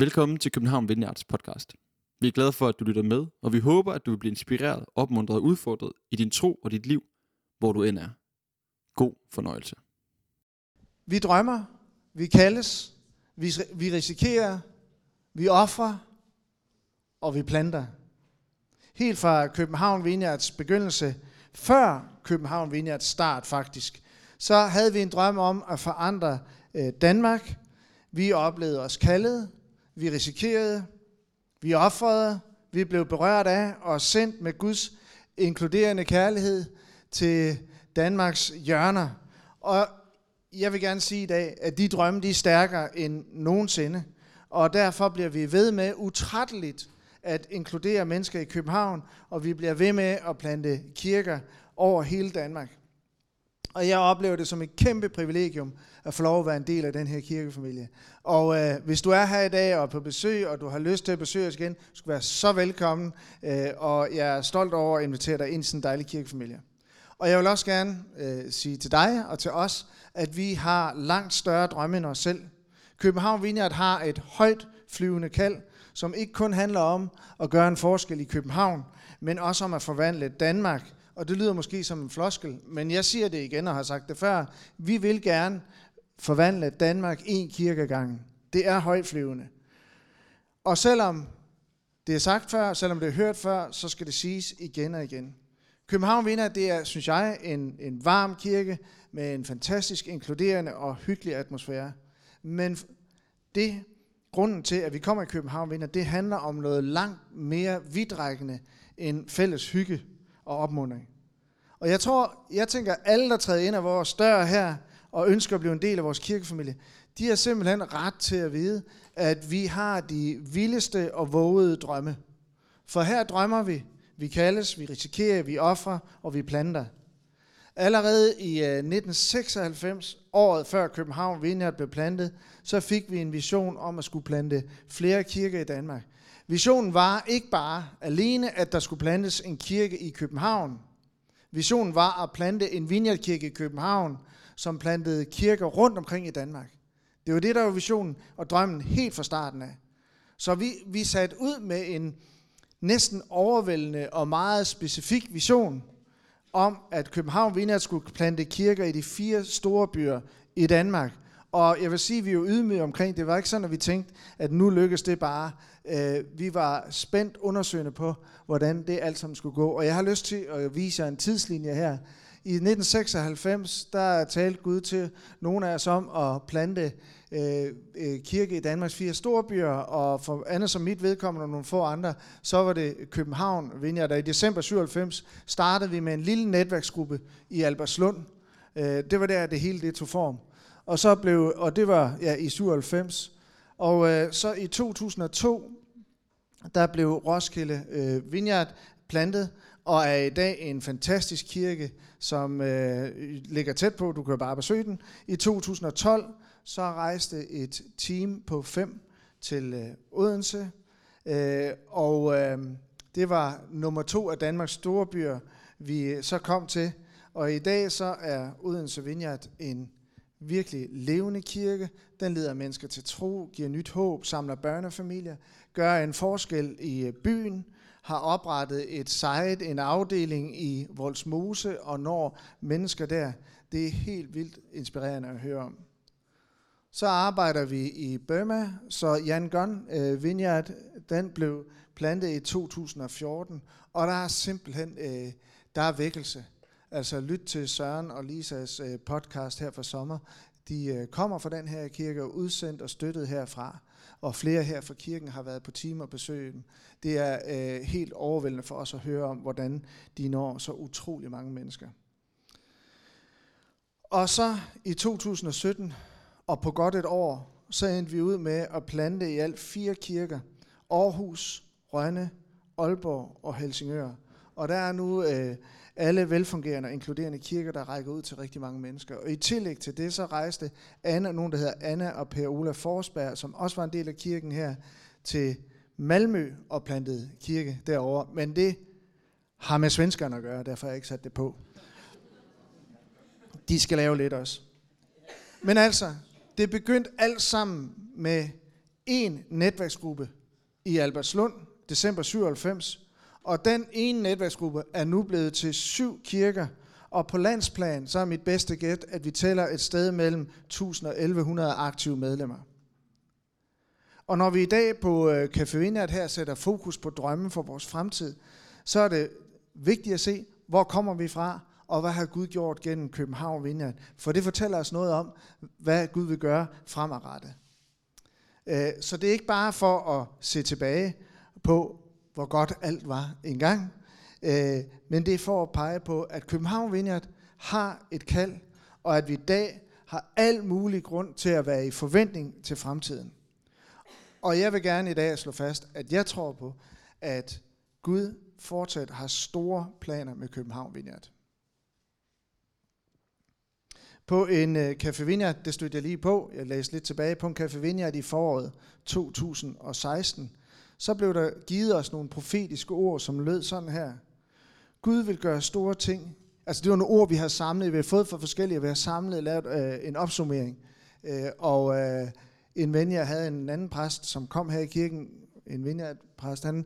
Velkommen til København Vineyards podcast. Vi er glade for, at du lytter med, og vi håber, at du vil blive inspireret, opmuntret og udfordret i din tro og dit liv, hvor du end er. God fornøjelse. Vi drømmer, vi kaldes, vi, vi risikerer, vi offrer, og vi planter. Helt fra København Vineyards begyndelse, før København Vineyards start faktisk, så havde vi en drøm om at forandre øh, Danmark. Vi oplevede os kaldet, vi risikerede, vi offrede, vi blev berørt af og sendt med Guds inkluderende kærlighed til Danmarks hjørner. Og jeg vil gerne sige i dag, at de drømme de er stærkere end nogensinde. Og derfor bliver vi ved med utrætteligt at inkludere mennesker i København, og vi bliver ved med at plante kirker over hele Danmark. Og jeg oplever det som et kæmpe privilegium at få lov at være en del af den her kirkefamilie. Og øh, hvis du er her i dag og er på besøg, og du har lyst til at besøge os igen, så skal du være så velkommen. Øh, og jeg er stolt over at invitere dig ind til en dejlig kirkefamilie. Og jeg vil også gerne øh, sige til dig og til os, at vi har langt større drømme end os selv. København Vineyard har et højt flyvende kald, som ikke kun handler om at gøre en forskel i København, men også om at forvandle Danmark og det lyder måske som en floskel, men jeg siger det igen og har sagt det før. Vi vil gerne forvandle Danmark en kirkegang. Det er højflyvende. Og selvom det er sagt før, selvom det er hørt før, så skal det siges igen og igen. København Vinder, det er, synes jeg, en, en varm kirke med en fantastisk inkluderende og hyggelig atmosfære. Men det, grunden til, at vi kommer i København Vinder, det handler om noget langt mere vidtrækkende end fælles hygge og opmuntring. Og jeg tror, jeg tænker, alle, der træder ind af vores dør her, og ønsker at blive en del af vores kirkefamilie, de har simpelthen ret til at vide, at vi har de vildeste og vågede drømme. For her drømmer vi, vi kaldes, vi risikerer, vi offrer og vi planter. Allerede i øh, 1996, året før København Vineyard blev plantet, så fik vi en vision om at skulle plante flere kirker i Danmark. Visionen var ikke bare alene, at der skulle plantes en kirke i København. Visionen var at plante en vineyardkirke i København, som plantede kirker rundt omkring i Danmark. Det var det, der var visionen og drømmen helt fra starten af. Så vi, vi satte ud med en næsten overvældende og meget specifik vision om, at København Vineyard skulle plante kirker i de fire store byer i Danmark – og jeg vil sige, at vi er jo ydmyge omkring det. var ikke sådan, at vi tænkte, at nu lykkes det bare. Øh, vi var spændt undersøgende på, hvordan det alt sammen skulle gå. Og jeg har lyst til at vise jer en tidslinje her. I 1996, der talte Gud til nogle af os om at plante øh, øh kirke i Danmarks fire store byer, og for andet som mit vedkommende og nogle få andre, så var det København Vineyard. Og i december 97 startede vi med en lille netværksgruppe i Albertslund. Øh, det var der, det hele det tog form og så blev, og det var ja, i 97. Og øh, så i 2002, der blev Roskilde øh, Vineyard plantet, og er i dag en fantastisk kirke, som øh, ligger tæt på, du kan bare besøge den. I 2012, så rejste et team på fem til øh, Odense, øh, og øh, det var nummer to af Danmarks store byer, vi øh, så kom til. Og i dag så er Odense Vineyard en virkelig levende kirke. Den leder mennesker til tro, giver nyt håb, samler børnefamilier, gør en forskel i byen, har oprettet et site, en afdeling i Voldsmose og når mennesker der. Det er helt vildt inspirerende at høre om. Så arbejder vi i Burma, så Jan Gun øh, Vineyard, den blev plantet i 2014, og der er simpelthen øh, der er vækkelse. Altså lyt til Søren og Lisas øh, podcast her for sommer. De øh, kommer fra den her kirke og udsendt og støttet herfra. Og flere her fra kirken har været på team og besøg dem. Det er øh, helt overvældende for os at høre om, hvordan de når så utrolig mange mennesker. Og så i 2017, og på godt et år, så endte vi ud med at plante i alt fire kirker. Aarhus, Rønne, Aalborg og Helsingør. Og der er nu øh, alle velfungerende og inkluderende kirker, der rækker ud til rigtig mange mennesker. Og i tillæg til det, så rejste Anna, nogen der hedder Anna og Per Ola Forsberg, som også var en del af kirken her, til Malmø og plantede kirke derovre. Men det har med svenskerne at gøre, derfor har jeg ikke sat det på. De skal lave lidt også. Men altså, det begyndte alt sammen med en netværksgruppe i Albertslund, december 97, og den ene netværksgruppe er nu blevet til syv kirker, og på landsplan, så er mit bedste gæt, at vi tæller et sted mellem 1000 og 1100 aktive medlemmer. Og når vi i dag på øh, Café Vineyard her sætter fokus på drømmen for vores fremtid, så er det vigtigt at se, hvor kommer vi fra, og hvad har Gud gjort gennem København Vineyard. For det fortæller os noget om, hvad Gud vil gøre fremadrettet. Øh, så det er ikke bare for at se tilbage på, hvor godt alt var engang, øh, men det er for at pege på, at København Vineyard har et kald, og at vi i dag har al mulig grund til at være i forventning til fremtiden. Og jeg vil gerne i dag slå fast, at jeg tror på, at Gud fortsat har store planer med København Vineyard. På en øh, Café Vineyard, det stødte jeg lige på, jeg læste lidt tilbage, på en Café Vineyard i foråret 2016, så blev der givet os nogle profetiske ord, som lød sådan her. Gud vil gøre store ting. Altså det var nogle ord, vi har samlet, vi har fået fra forskellige, vi har samlet, lavet øh, en opsummering. Øh, og øh, en ven, jeg havde en anden præst, som kom her i kirken, en vineyard-præst, han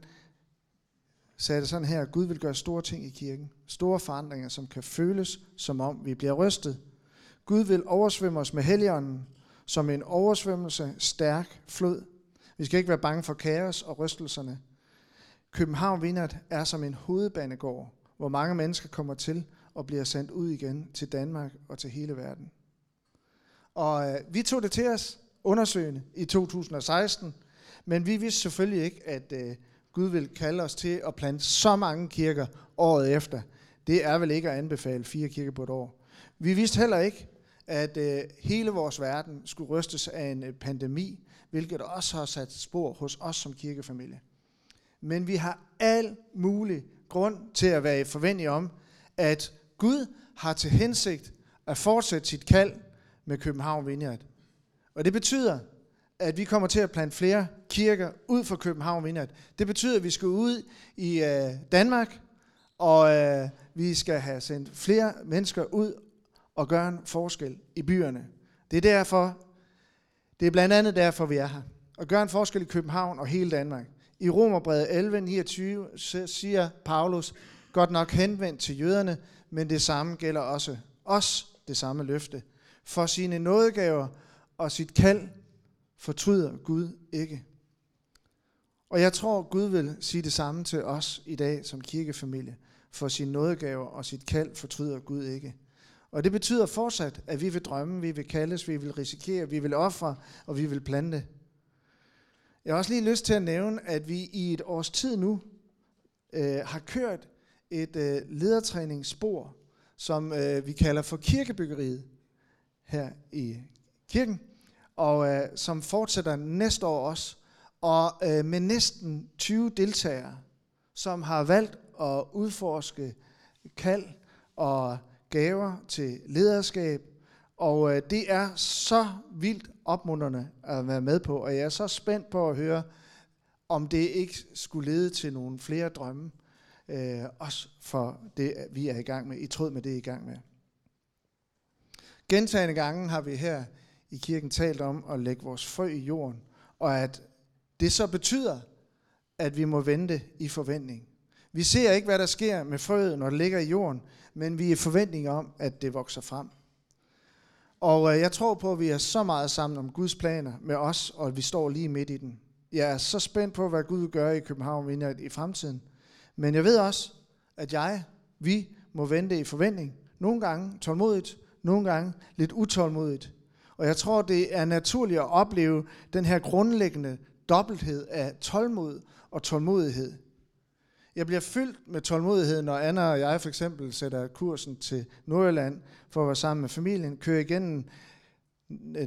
sagde det sådan her, Gud vil gøre store ting i kirken. Store forandringer, som kan føles, som om vi bliver rystet. Gud vil oversvømme os med helligånden, som en oversvømmelse, stærk flod. Vi skal ikke være bange for kaos og rystelserne. København Vindert er som en hovedbanegård, hvor mange mennesker kommer til og bliver sendt ud igen til Danmark og til hele verden. Og øh, vi tog det til os undersøgende i 2016, men vi vidste selvfølgelig ikke, at øh, Gud ville kalde os til at plante så mange kirker året efter. Det er vel ikke at anbefale fire kirker på et år. Vi vidste heller ikke, at øh, hele vores verden skulle rystes af en øh, pandemi, hvilket også har sat spor hos os som kirkefamilie. Men vi har al mulig grund til at være i forventning om, at Gud har til hensigt at fortsætte sit kald med København Vineyard. Og det betyder, at vi kommer til at plante flere kirker ud for København Vineyard. Det betyder, at vi skal ud i øh, Danmark, og øh, vi skal have sendt flere mennesker ud og gøre en forskel i byerne. Det er derfor, det er blandt andet derfor, vi er her. Og gør en forskel i København og hele Danmark. I Romerbrevet 11, 29 siger Paulus, godt nok henvendt til jøderne, men det samme gælder også os, det samme løfte. For sine nådegaver og sit kald fortryder Gud ikke. Og jeg tror, Gud vil sige det samme til os i dag som kirkefamilie. For sine nådegaver og sit kald fortryder Gud ikke. Og det betyder fortsat, at vi vil drømme, vi vil kaldes, vi vil risikere, vi vil ofre, og vi vil plante. Jeg har også lige lyst til at nævne, at vi i et års tid nu øh, har kørt et øh, ledertræningsspor, som øh, vi kalder for kirkebyggeriet her i kirken, og øh, som fortsætter næste år også, og øh, med næsten 20 deltagere, som har valgt at udforske kald og gaver til lederskab, og øh, det er så vildt opmuntrende at være med på, og jeg er så spændt på at høre, om det ikke skulle lede til nogle flere drømme, øh, også for det, vi er i gang med, i tråd med det, I er i gang med. Gentagende gange har vi her i kirken talt om at lægge vores frø i jorden, og at det så betyder, at vi må vente i forventning. Vi ser ikke, hvad der sker med frøet, når det ligger i jorden, men vi er i forventning om, at det vokser frem. Og øh, jeg tror på, at vi er så meget sammen om Guds planer med os, og at vi står lige midt i den. Jeg er så spændt på, hvad Gud gør i København Vineyard i fremtiden. Men jeg ved også, at jeg, vi, må vente i forventning. Nogle gange tålmodigt, nogle gange lidt utålmodigt. Og jeg tror, det er naturligt at opleve den her grundlæggende dobbelthed af tålmod og tålmodighed. Jeg bliver fyldt med tålmodighed, når Anna og jeg for eksempel sætter kursen til Nordjylland for at være sammen med familien, kører igennem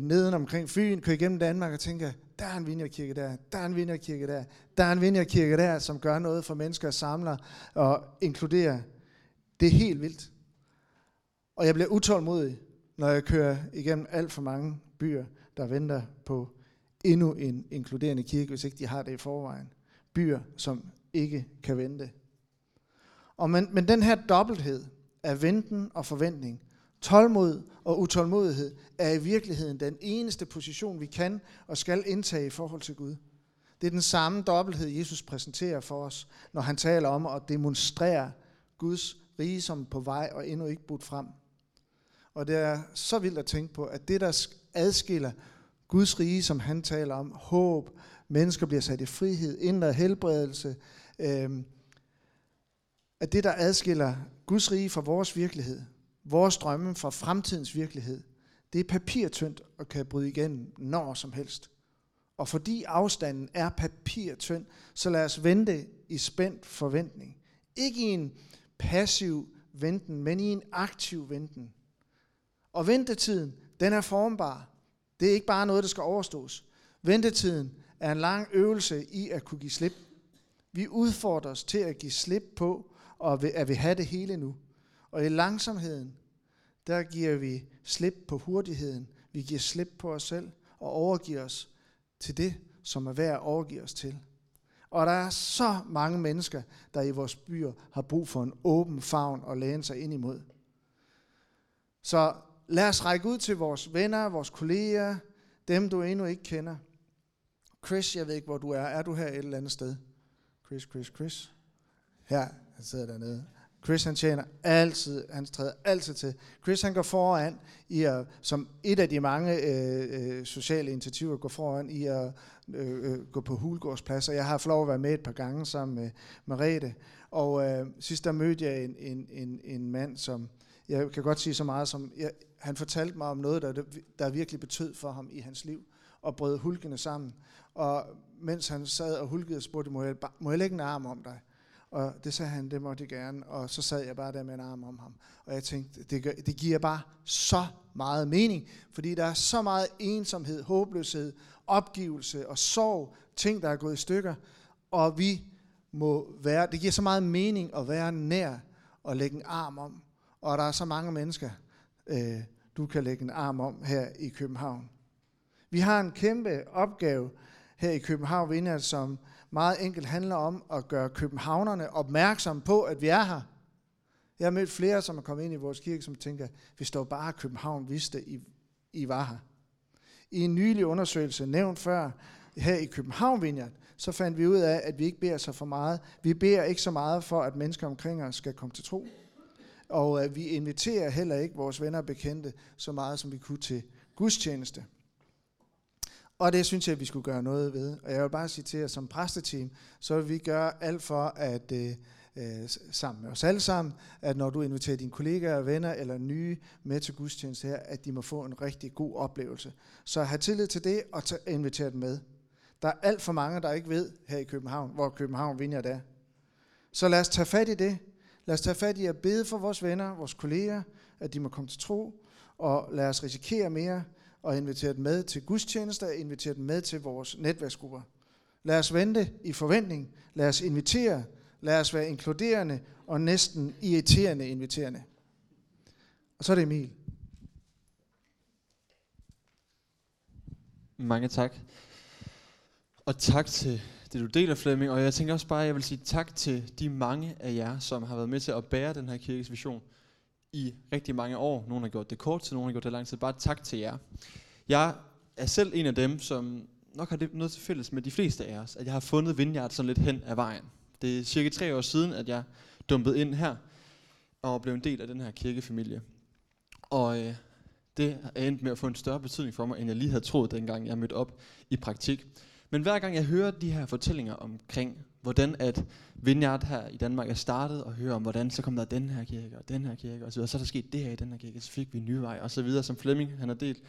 neden omkring Fyn, kører igennem Danmark og tænker, der er en vinjerkirke der, der er en vinjerkirke der, der er en vinjerkirke der, som gør noget for mennesker, samler og inkluderer. Det er helt vildt. Og jeg bliver utålmodig, når jeg kører igennem alt for mange byer, der venter på endnu en inkluderende kirke, hvis ikke de har det i forvejen. Byer, som ikke kan vente. Og men, men den her dobbelthed af venten og forventning, Tålmod og utålmodighed er i virkeligheden den eneste position, vi kan og skal indtage i forhold til Gud. Det er den samme dobbelthed, Jesus præsenterer for os, når han taler om at demonstrere Guds rige som på vej og endnu ikke budt frem. Og det er så vildt at tænke på, at det, der adskiller Guds rige, som han taler om, håb, mennesker bliver sat i frihed, indre helbredelse, øh, at det, der adskiller Guds rige fra vores virkelighed, vores drømme fra fremtidens virkelighed, det er papirtyndt og kan bryde igennem når som helst. Og fordi afstanden er papirtynd, så lad os vente i spændt forventning. Ikke i en passiv venten, men i en aktiv venten. Og ventetiden, den er formbar. Det er ikke bare noget, der skal overstås. Ventetiden er en lang øvelse i at kunne give slip. Vi udfordres til at give slip på, og at vi have det hele nu. Og i langsomheden, der giver vi slip på hurtigheden. Vi giver slip på os selv og overgiver os til det, som er værd at overgive os til. Og der er så mange mennesker, der i vores byer har brug for en åben favn og læne sig ind imod. Så lad os række ud til vores venner, vores kolleger, dem du endnu ikke kender. Chris, jeg ved ikke, hvor du er. Er du her et eller andet sted? Chris, Chris, Chris. Her, han sidder dernede. Chris han tjener altid, han træder altid til. Chris han går foran i at, som et af de mange øh, øh sociale initiativer, går foran i at øh, øh, gå på Hulgårdspladser. jeg har fået lov at være med et par gange sammen med Marete. Og øh, sidst der mødte jeg en, en, en, en mand, som, jeg kan godt sige så meget som, jeg, han fortalte mig om noget, der, der virkelig betød for ham i hans liv, og brød hulkene sammen. Og mens han sad og hulkede, spurgte må jeg, må jeg lægge en arm om dig? Og det sagde han, det måtte jeg gerne. Og så sad jeg bare der med en arm om ham. Og jeg tænkte, det, gør, det giver bare så meget mening. Fordi der er så meget ensomhed, håbløshed, opgivelse og sorg. Ting, der er gået i stykker. Og vi må være, det giver så meget mening at være nær og lægge en arm om. Og der er så mange mennesker, øh, du kan lægge en arm om her i København. Vi har en kæmpe opgave her i København Vineyard, som meget enkelt handler om at gøre københavnerne opmærksomme på, at vi er her. Jeg har mødt flere, som er kommet ind i vores kirke, som tænker, hvis står bare København vidste, I, I var her. I en nylig undersøgelse, nævnt før, her i København Vineyard, så fandt vi ud af, at vi ikke beder så for meget. Vi beder ikke så meget for, at mennesker omkring os skal komme til tro. Og øh, vi inviterer heller ikke vores venner og bekendte så meget, som vi kunne til gudstjeneste. Og det synes jeg, vi skulle gøre noget ved. Og jeg vil bare sige til jer, som præsteteam, så vil vi gøre alt for, at øh, øh sammen med os alle sammen, at når du inviterer dine kollegaer, venner eller nye med til gudstjeneste her, at de må få en rigtig god oplevelse. Så have tillid til det og invitere dem med. Der er alt for mange, der ikke ved her i København, hvor København vinder der. Så lad os tage fat i det. Lad os tage fat i at bede for vores venner, vores kolleger, at de må komme til tro, og lad os risikere mere, og invitere dem med til gudstjenester, inviteret invitere dem med til vores netværksgrupper. Lad os vente i forventning. Lad os invitere. Lad os være inkluderende og næsten irriterende inviterende. Og så er det Emil. Mange tak. Og tak til det, du deler, Flemming. Og jeg tænker også bare, at jeg vil sige tak til de mange af jer, som har været med til at bære den her kirkes vision i rigtig mange år. Nogle har gjort det kort tid, nogle har gjort det lang tid. Bare tak til jer. Jeg er selv en af dem, som nok har det noget til fælles med de fleste af os, at jeg har fundet Vineyard sådan lidt hen ad vejen. Det er cirka tre år siden, at jeg dumpede ind her og blev en del af den her kirkefamilie. Og øh, det er endt med at få en større betydning for mig, end jeg lige havde troet, dengang jeg mødte op i praktik. Men hver gang jeg hører de her fortællinger omkring, hvordan at Vineyard her i Danmark er startet, og høre om, hvordan så kom der den her kirke, og den her kirke, og så, videre. så er der sket det her i den her kirke, så fik vi en ny vej, og så videre, som Flemming han har delt,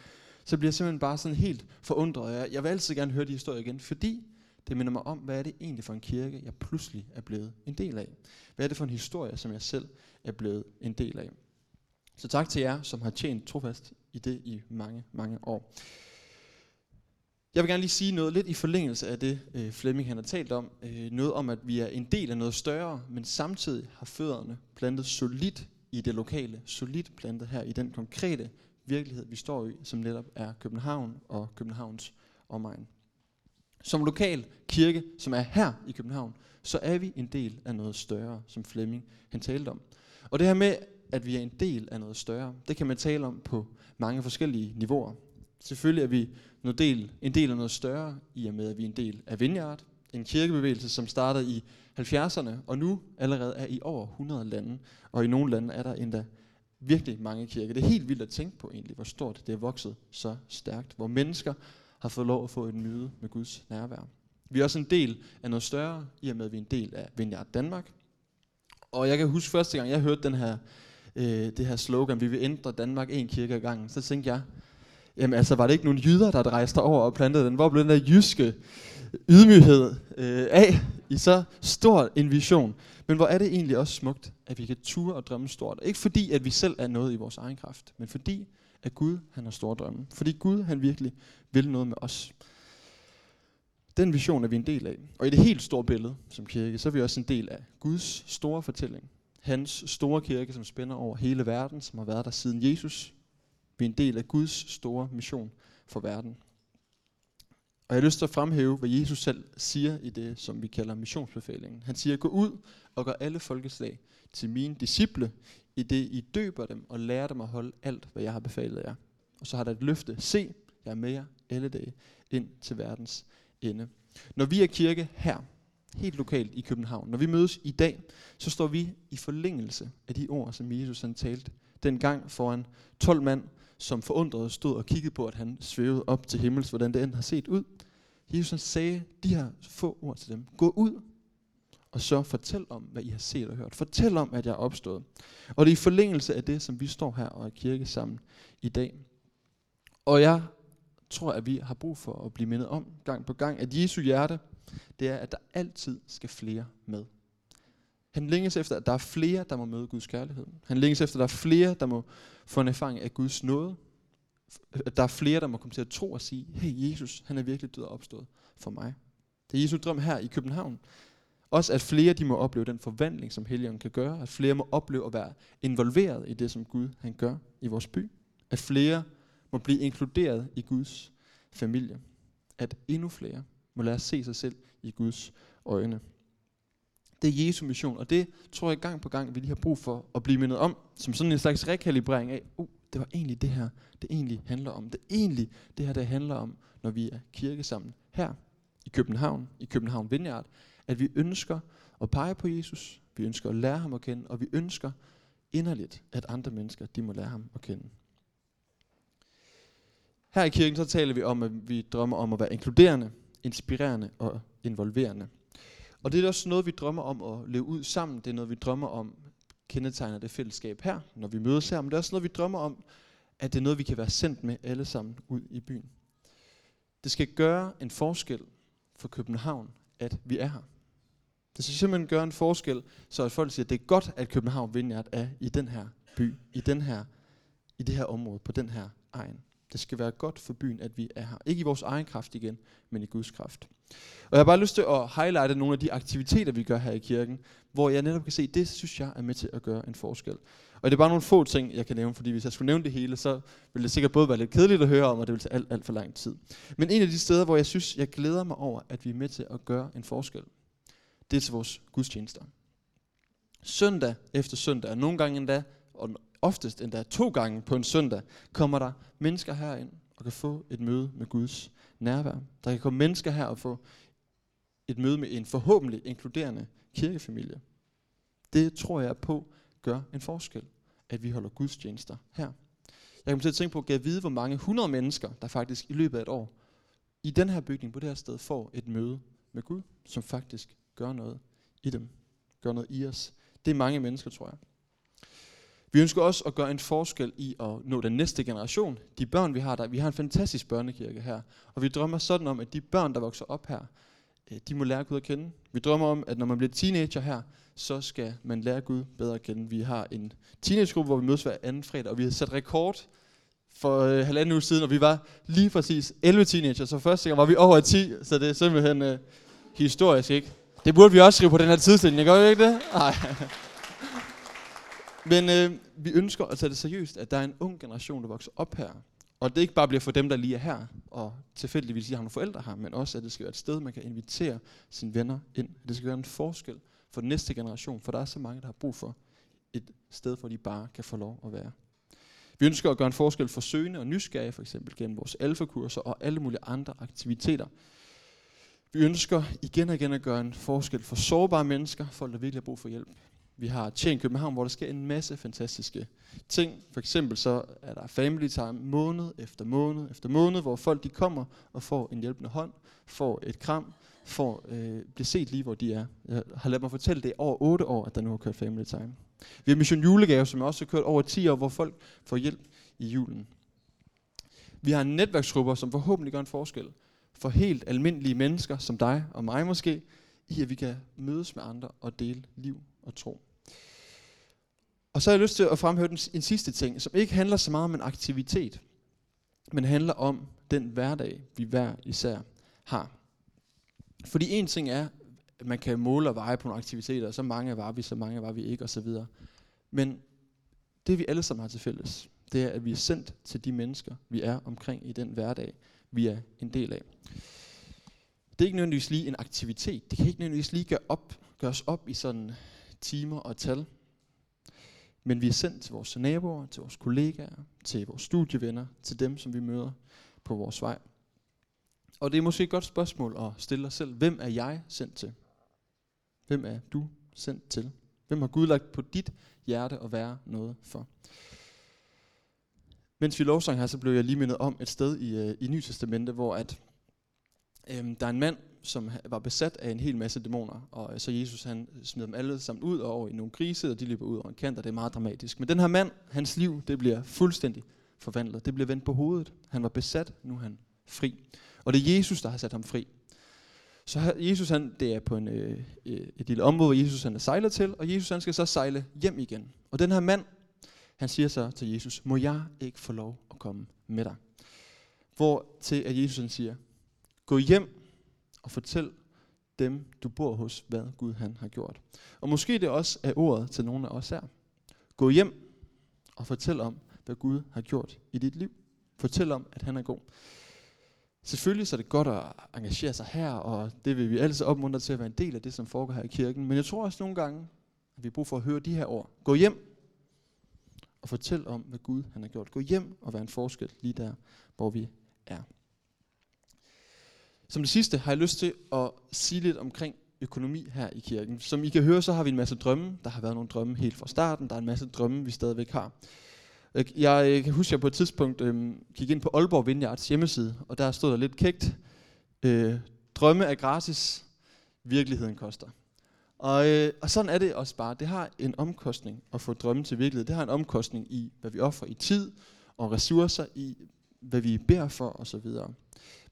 så bliver jeg simpelthen bare sådan helt forundret. Jeg, jeg vil altid gerne høre de historier igen, fordi det minder mig om, hvad er det egentlig for en kirke, jeg pludselig er blevet en del af. Hvad er det for en historie, som jeg selv er blevet en del af. Så tak til jer, som har tjent trofast i det i mange, mange år. Jeg vil gerne lige sige noget lidt i forlængelse af det, øh, Flemming han har talt om. Øh, noget om, at vi er en del af noget større, men samtidig har fødderne plantet solidt i det lokale, solidt plantet her i den konkrete virkelighed, vi står i, som netop er København og Københavns omegn. Som lokal kirke, som er her i København, så er vi en del af noget større, som Flemming han talte om. Og det her med at vi er en del af noget større, det kan man tale om på mange forskellige niveauer. Selvfølgelig er vi noget del, en del af noget større, i og med at vi er en del af Vineyard, en kirkebevægelse, som startede i 70'erne, og nu allerede er i over 100 lande, og i nogle lande er der endda virkelig mange kirker. Det er helt vildt at tænke på egentlig, hvor stort det er vokset så stærkt, hvor mennesker har fået lov at få et møde med Guds nærvær. Vi er også en del af noget større, i og med at vi er en del af Vineyard Danmark. Og jeg kan huske første gang, jeg hørte den her, øh, det her slogan, vi vil ændre Danmark en kirke ad gangen, så tænkte jeg, jamen altså var det ikke nogen jyder, der rejste over og plantede den? Hvor blev den der jyske ydmyghed øh, af i så stor en vision? Men hvor er det egentlig også smukt, at vi kan ture og drømme stort. Ikke fordi, at vi selv er noget i vores egen kraft, men fordi, at Gud han har store drømme. Fordi Gud han virkelig vil noget med os. Den vision er vi en del af. Og i det helt store billede som kirke, så er vi også en del af Guds store fortælling. Hans store kirke, som spænder over hele verden, som har været der siden Jesus. Vi er en del af Guds store mission for verden. Og jeg har lyst til at fremhæve, hvad Jesus selv siger i det, som vi kalder missionsbefalingen. Han siger, gå ud og gør alle folkeslag til mine disciple, i det I døber dem og lærer dem at holde alt, hvad jeg har befalet jer. Og så har der et løfte. Se, jeg er med jer alle dage ind til verdens ende. Når vi er kirke her, helt lokalt i København, når vi mødes i dag, så står vi i forlængelse af de ord, som Jesus han talte dengang foran 12 mand, som forundret stod og kiggede på, at han svævede op til himmels, hvordan det end har set ud. Jesus sagde de her få ord til dem. Gå ud og så fortæl om, hvad I har set og hørt. Fortæl om, at jeg er opstået. Og det er i forlængelse af det, som vi står her og er kirke sammen i dag. Og jeg tror, at vi har brug for at blive mindet om gang på gang, at Jesu hjerte, det er, at der altid skal flere med. Han længes efter, at der er flere, der må møde Guds kærlighed. Han længes efter, at der er flere, der må for en erfaring af Guds nåde. Der er flere, der må komme til at tro og sige, hey Jesus, han er virkelig død og opstået for mig. Det er Jesu drøm her i København. Også at flere de må opleve den forvandling, som Helligånden kan gøre. At flere må opleve at være involveret i det, som Gud han gør i vores by. At flere må blive inkluderet i Guds familie. At endnu flere må lære at se sig selv i Guds øjne. Det er Jesu mission, og det tror jeg gang på gang, vi lige har brug for at blive mindet om, som sådan en slags rekalibrering af, uh, det var egentlig det her, det egentlig handler om. Det er egentlig det her, det handler om, når vi er kirke sammen her i København, i København Vineyard, at vi ønsker at pege på Jesus, vi ønsker at lære ham at kende, og vi ønsker inderligt, at andre mennesker, de må lære ham at kende. Her i kirken så taler vi om, at vi drømmer om at være inkluderende, inspirerende og involverende. Og det er også noget, vi drømmer om at leve ud sammen. Det er noget, vi drømmer om kendetegner det fællesskab her, når vi mødes her. Men det er også noget, vi drømmer om, at det er noget, vi kan være sendt med alle sammen ud i byen. Det skal gøre en forskel for København, at vi er her. Det skal simpelthen gøre en forskel, så at folk siger, at det er godt, at København Vineyard er i den her by, i, den her, i det her område, på den her egen. Det skal være godt for byen, at vi er her. Ikke i vores egen kraft igen, men i Guds kraft. Og jeg har bare lyst til at highlighte nogle af de aktiviteter, vi gør her i kirken, hvor jeg netop kan se, at det synes jeg er med til at gøre en forskel. Og det er bare nogle få ting, jeg kan nævne, fordi hvis jeg skulle nævne det hele, så ville det sikkert både være lidt kedeligt at høre om, og det ville tage alt, alt for lang tid. Men en af de steder, hvor jeg synes, jeg glæder mig over, at vi er med til at gøre en forskel, det er til vores gudstjenester. Søndag efter søndag, og nogle gange endda, og oftest endda to gange på en søndag, kommer der mennesker herind og kan få et møde med Guds nærvær. Der kan komme mennesker her og få et møde med en forhåbentlig inkluderende kirkefamilie. Det tror jeg på gør en forskel, at vi holder gudstjenester her. Jeg kommer til at tænke på, at vide, hvor mange 100 mennesker, der faktisk i løbet af et år, i den her bygning, på det her sted, får et møde med Gud, som faktisk gør noget i dem, gør noget i os. Det er mange mennesker, tror jeg. Vi ønsker også at gøre en forskel i at nå den næste generation. De børn, vi har der. Vi har en fantastisk børnekirke her. Og vi drømmer sådan om, at de børn, der vokser op her, øh, de må lære Gud at kende. Vi drømmer om, at når man bliver teenager her, så skal man lære Gud bedre at kende. Vi har en teenagegruppe, hvor vi mødes hver anden fredag, og vi har sat rekord for øh, halvanden uge siden, og vi var lige præcis 11 teenager, så første gang var vi over 10, så det er simpelthen øh, historisk, ikke? Det burde vi også skrive på den her tidslinje, gør vi ikke det? Nej. Men øh, vi ønsker at tage det seriøst, at der er en ung generation, der vokser op her. Og det ikke bare bliver for dem, der lige er her, og tilfældigvis har nogle forældre her, men også, at det skal være et sted, man kan invitere sine venner ind. Det skal være en forskel for den næste generation, for der er så mange, der har brug for et sted, hvor de bare kan få lov at være. Vi ønsker at gøre en forskel for søgende og nysgerrige, for eksempel gennem vores alfakurser og alle mulige andre aktiviteter. Vi ønsker igen og igen at gøre en forskel for sårbare mennesker, folk der virkelig har brug for hjælp. Vi har Tjen København, hvor der sker en masse fantastiske ting. For eksempel så er der family time måned efter måned efter måned, hvor folk de kommer og får en hjælpende hånd, får et kram, får øh, bliver set lige hvor de er. Jeg har ladet mig fortælle det over 8 år, at der nu har kørt family time. Vi har Mission Julegave, som også har kørt over 10 år, hvor folk får hjælp i julen. Vi har netværksgrupper, som forhåbentlig gør en forskel for helt almindelige mennesker, som dig og mig måske, i at vi kan mødes med andre og dele liv og tro. Og så har jeg lyst til at fremhæve den, en sidste ting, som ikke handler så meget om en aktivitet, men handler om den hverdag, vi hver især har. Fordi en ting er, at man kan måle og veje på nogle aktiviteter, så mange var vi, så mange var vi ikke osv. Men det vi alle sammen har til fælles, det er, at vi er sendt til de mennesker, vi er omkring i den hverdag, vi er en del af. Det er ikke nødvendigvis lige en aktivitet. Det kan ikke nødvendigvis lige gøre op, gøres op i sådan timer og tal. Men vi er sendt til vores naboer, til vores kollegaer, til vores studievenner, til dem, som vi møder på vores vej. Og det er måske et godt spørgsmål at stille os selv. Hvem er jeg sendt til? Hvem er du sendt til? Hvem har Gud lagt på dit hjerte at være noget for? Mens vi lovsang her, så blev jeg lige mindet om et sted i, øh, i Nye Testamente, hvor at, øhm, der er en mand, som var besat af en hel masse dæmoner, og øh, så Jesus han smider dem alle sammen ud og over i nogle grise, og de løber ud over en kant, og det er meget dramatisk. Men den her mand, hans liv, det bliver fuldstændig forvandlet. Det bliver vendt på hovedet. Han var besat, nu er han fri. Og det er Jesus, der har sat ham fri. Så Jesus, han, det er på en, øh, øh, et lille område, hvor Jesus han er sejlet til, og Jesus han skal så sejle hjem igen. Og den her mand, han siger så til Jesus, må jeg ikke få lov at komme med dig? Hvor til at Jesus han siger, gå hjem og fortæl dem, du bor hos, hvad Gud han har gjort. Og måske det også er ordet til nogle af os her. Gå hjem og fortæl om, hvad Gud har gjort i dit liv. Fortæl om, at han er god. Selvfølgelig så er det godt at engagere sig her, og det vil vi altid opmuntre til at være en del af det, som foregår her i kirken. Men jeg tror også nogle gange, at vi har brug for at høre de her ord. Gå hjem og fortæl om, hvad Gud han har gjort. Gå hjem og vær en forskel lige der, hvor vi er. Som det sidste har jeg lyst til at sige lidt omkring økonomi her i kirken. Som I kan høre, så har vi en masse drømme. Der har været nogle drømme helt fra starten. Der er en masse drømme, vi stadigvæk har. Jeg kan huske, at jeg på et tidspunkt øh, gik ind på Aalborg Vineyards hjemmeside, og der stod der lidt kægt, øh, drømme er gratis, virkeligheden koster. Og, øh, og sådan er det også bare. Det har en omkostning at få drømme til virkelighed. Det har en omkostning i, hvad vi offrer i tid og ressourcer, i hvad vi beder for osv.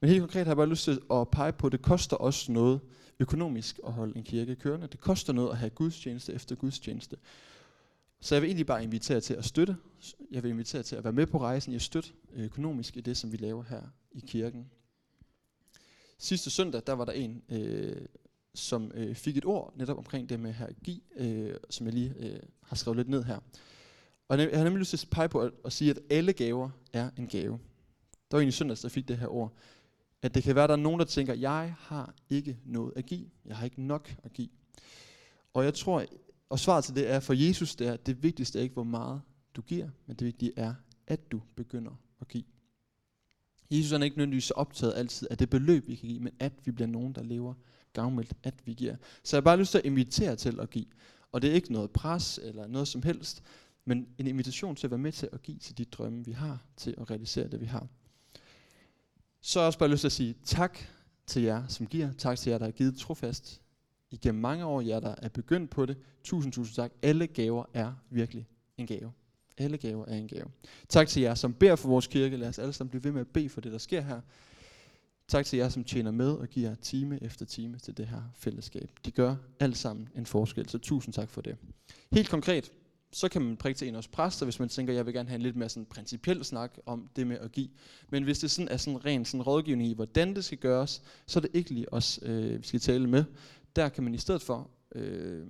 Men helt konkret har jeg bare lyst til at pege på, at det koster også noget økonomisk at holde en kirke kørende. Det koster noget at have gudstjeneste efter gudstjeneste. Så jeg vil egentlig bare invitere til at støtte. Jeg vil invitere til at være med på rejsen i at støtte øh, økonomisk i det, som vi laver her i kirken. Sidste søndag, der var der en, øh, som øh, fik et ord netop omkring det med her give, øh, som jeg lige øh, har skrevet lidt ned her. Og jeg har nemlig lyst til at pege på at, at sige, at alle gaver er en gave. Der var en i søndags, der fik det her ord. At det kan være, at der er nogen, der tænker, jeg har ikke noget at give. Jeg har ikke nok at give. Og jeg tror, og svaret til det er, for Jesus det er, det vigtigste er ikke, hvor meget du giver, men det vigtige er, at du begynder at give. Jesus er ikke nødvendigvis så optaget altid af det beløb, vi kan give, men at vi bliver nogen, der lever gavmildt, at vi giver. Så jeg har bare lyst til at invitere til at give. Og det er ikke noget pres eller noget som helst, men en invitation til at være med til at give til de drømme, vi har, til at realisere det, vi har. Så har jeg også bare lyst til at sige tak til jer, som giver. Tak til jer, der har givet trofast igennem mange år, jer der er begyndt på det. Tusind, tusind tak. Alle gaver er virkelig en gave. Alle gaver er en gave. Tak til jer, som beder for vores kirke. Lad os alle sammen blive ved med at bede for det, der sker her. Tak til jer, som tjener med og giver time efter time til det her fællesskab. De gør alt sammen en forskel, så tusind tak for det. Helt konkret, så kan man prikke til en af os præster, hvis man tænker, jeg vil gerne have en lidt mere sådan principiel snak om det med at give. Men hvis det sådan er sådan ren sådan rådgivning i, hvordan det skal gøres, så er det ikke lige os, øh, vi skal tale med. Der kan man i stedet for øh,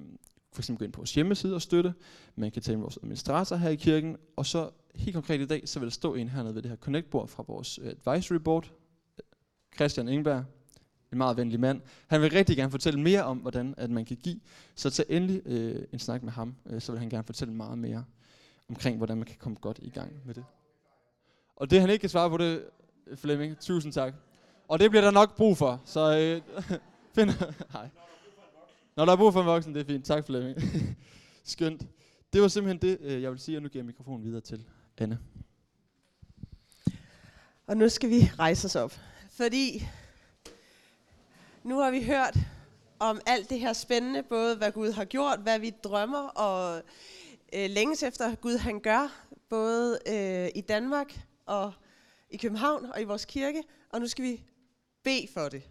for eksempel gå ind på vores hjemmeside og støtte. Man kan tale med vores administrator her i kirken. Og så helt konkret i dag, så vil der stå en hernede ved det her connect fra vores øh, advisory board. Christian Engberg, en meget venlig mand. Han vil rigtig gerne fortælle mere om, hvordan at man kan give. Så tag endelig øh, en snak med ham, øh, så vil han gerne fortælle meget mere omkring, hvordan man kan komme godt i gang med det. Og det han ikke kan svare på det, øh, Flemming, tusind tak. Og det bliver der nok brug for, så øh, find, hej. Når der er brug for en voksen, det er fint. Tak Flemming. Skønt. Det var simpelthen det, øh, jeg vil sige, og nu giver jeg mikrofonen videre til Anne. Og nu skal vi rejse os op, fordi nu har vi hørt om alt det her spændende, både hvad Gud har gjort, hvad vi drømmer og øh, længes efter Gud han gør, både øh, i Danmark og i København og i vores kirke, og nu skal vi bede for det.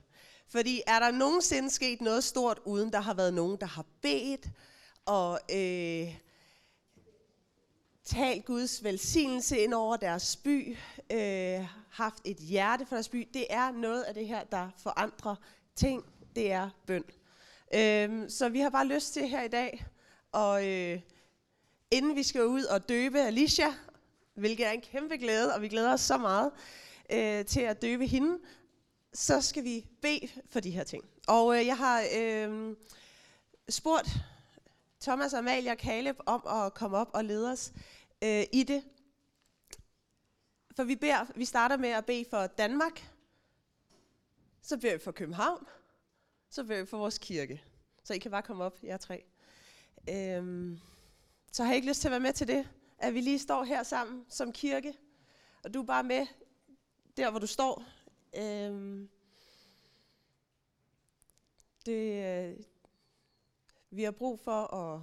Fordi er der nogensinde sket noget stort, uden der har været nogen, der har bedt og øh, talt Guds velsignelse ind over deres by, øh, haft et hjerte for deres by. Det er noget af det her, der forandrer ting. Det er bøn. Øhm, så vi har bare lyst til her i dag, og øh, inden vi skal ud og døbe Alicia, hvilket er en kæmpe glæde, og vi glæder os så meget øh, til at døbe hende, så skal vi bede for de her ting. Og øh, jeg har øh, spurgt Thomas, Amalie og Caleb om at komme op og lede os øh, i det. For vi, beder, vi starter med at bede for Danmark, så beder vi for København, så beder vi for vores kirke. Så I kan bare komme op, jer tre. Øhm, så har I ikke lyst til at være med til det? At vi lige står her sammen som kirke, og du er bare med der, hvor du står. Øhm, det, øh, vi har brug for at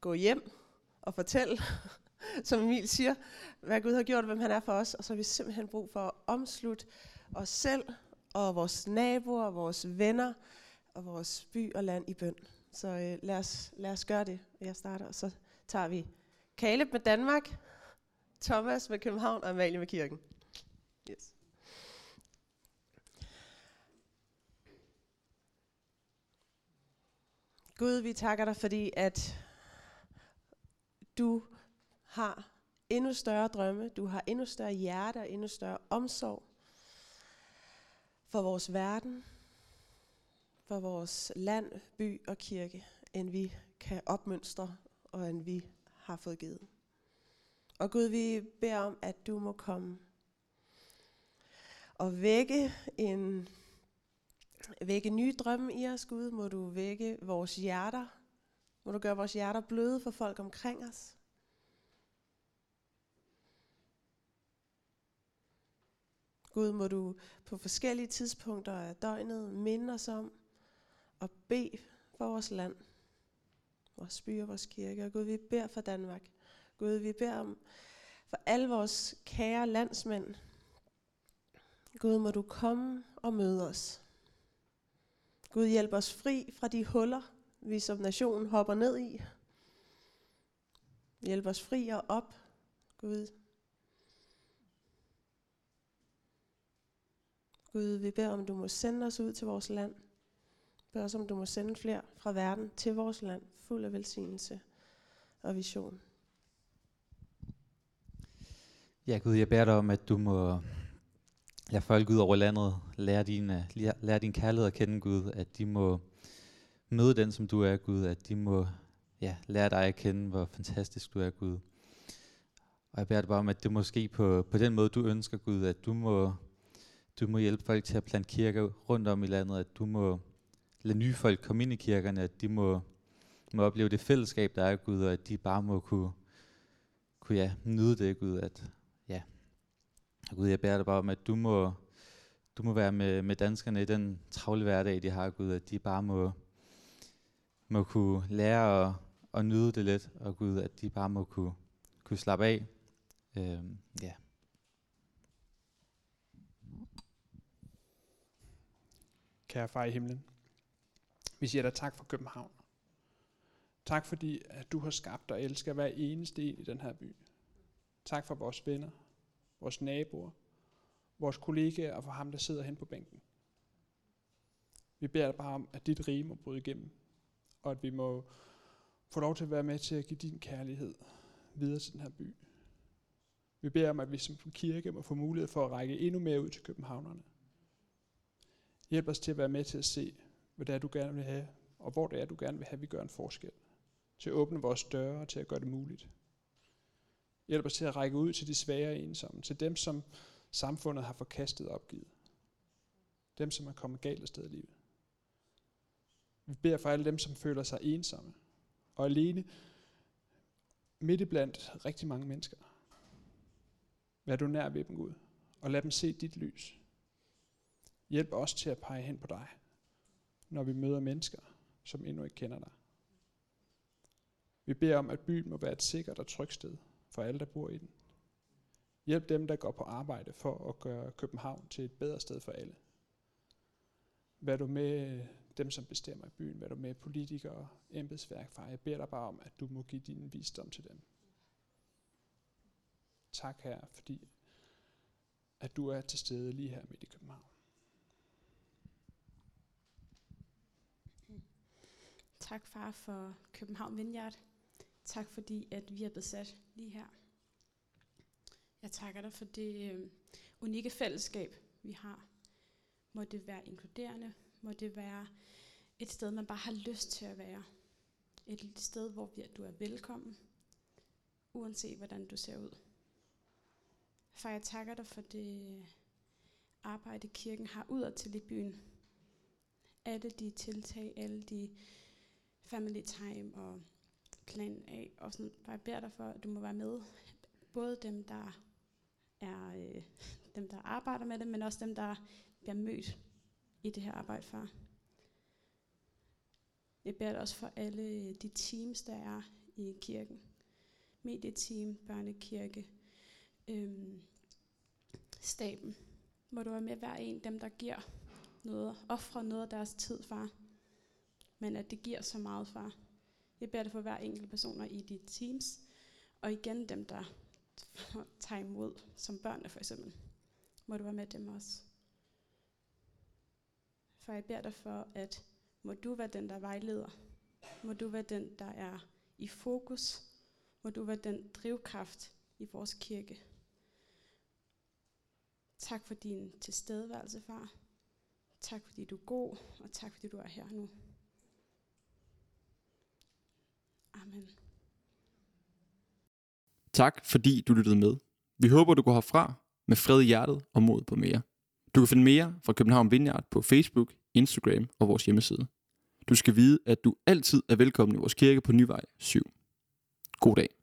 gå hjem og fortælle, som Emil siger, hvad Gud har gjort, hvem han er for os. Og så har vi simpelthen brug for at omslutte os selv og vores naboer, vores venner og vores by og land i bøn. Så øh, lad, os, lad os gøre det. Jeg starter, og så tager vi Caleb med Danmark, Thomas med København og Amalie med kirken. Yes. Gud, vi takker dig, fordi at du har endnu større drømme, du har endnu større hjerte og endnu større omsorg for vores verden, for vores land, by og kirke, end vi kan opmønstre og end vi har fået givet. Og Gud, vi beder om, at du må komme og vække en vække nye drømme i os, Gud. Må du vække vores hjerter. Må du gøre vores hjerter bløde for folk omkring os. Gud, må du på forskellige tidspunkter af døgnet minde os om at bede for vores land, vores by og vores kirke. Og Gud, vi beder for Danmark. Gud, vi beder om for alle vores kære landsmænd. Gud, må du komme og møde os. Gud, hjælp os fri fra de huller, vi som nation hopper ned i. Hjælp os fri og op, Gud. Gud, vi beder om, du må sende os ud til vores land. Bed os om, du må sende flere fra verden til vores land, fuld af velsignelse og vision. Ja, Gud, jeg beder dig om, at du må lade folk ud over landet lære din, lære din kærlighed at kende, Gud. At de må møde den, som du er, Gud. At de må ja, lære dig at kende, hvor fantastisk du er, Gud. Og jeg beder dig bare om, at det må ske på, på den måde, du ønsker, Gud. At du må, du må hjælpe folk til at plante kirker rundt om i landet. At du må lade nye folk komme ind i kirkerne. At de må, må opleve det fællesskab, der er, Gud. Og at de bare må kunne, kunne ja, nyde det, Gud. At, og Gud, jeg bærer dig bare om, at du må, du må være med, med danskerne i den travle hverdag, de har, Gud, at de bare må, må kunne lære at, at nyde det lidt, og Gud, at de bare må kunne, kunne slappe af. Øhm, ja. Kære far i himlen, vi siger dig tak for København. Tak fordi, at du har skabt og elsker hver eneste en i den her by. Tak for vores venner, vores naboer, vores kollegaer og for ham, der sidder hen på bænken. Vi beder dig bare om, at dit rige må bryde igennem, og at vi må få lov til at være med til at give din kærlighed videre til den her by. Vi beder om, at vi som kirke må få mulighed for at række endnu mere ud til københavnerne. Hjælp os til at være med til at se, hvad det er, du gerne vil have, og hvor det er, du gerne vil have, at vi gør en forskel. Til at åbne vores døre og til at gøre det muligt. Hjælp os til at række ud til de svære og ensomme, til dem, som samfundet har forkastet og opgivet. Dem, som er kommet galt af sted i livet. Vi beder for alle dem, som føler sig ensomme og alene midt i blandt rigtig mange mennesker. Vær du nær ved dem, Gud, og lad dem se dit lys. Hjælp os til at pege hen på dig, når vi møder mennesker, som endnu ikke kender dig. Vi beder om, at byen må være et sikkert og trygt sted for alle, der bor i den. Hjælp dem, der går på arbejde for at gøre København til et bedre sted for alle. Vær du med dem, som bestemmer i byen, vær du med politikere, embedsværk, far. Jeg beder dig bare om, at du må give din visdom til dem. Tak her, fordi at du er til stede lige her midt i København. Tak far for København Vineyard. Tak fordi, at vi er besat lige her. Jeg takker dig for det øh, unikke fællesskab, vi har. Må det være inkluderende. Må det være et sted, man bare har lyst til at være. Et sted, hvor vi, du er velkommen, uanset hvordan du ser ud. Far, jeg takker dig for det arbejde, kirken har udad til i byen. Alle de tiltag, alle de family time og plan A. Og sådan, for jeg beder dig for, at du må være med. Både dem, der er øh, dem, der arbejder med det, men også dem, der bliver mødt i det her arbejde, far. Jeg beder dig også for alle de teams, der er i kirken. Medieteam, børnekirke, øhm, staben. Må du være med hver en, dem der giver noget, offrer noget af deres tid, far men at det giver så meget, far. Jeg beder dig for hver enkelt personer i dit teams, og igen dem, der tager imod, som børnene for eksempel. Må du være med dem også. For jeg beder dig for, at må du være den, der vejleder. Må du være den, der er i fokus. Må du være den drivkraft i vores kirke. Tak for din tilstedeværelse, far. Tak fordi du er god, og tak fordi du er her nu. Amen. Tak fordi du lyttede med. Vi håber, du går herfra med fred i hjertet og mod på mere. Du kan finde mere fra København Vineyard på Facebook, Instagram og vores hjemmeside. Du skal vide, at du altid er velkommen i vores kirke på Nyvej 7. God dag.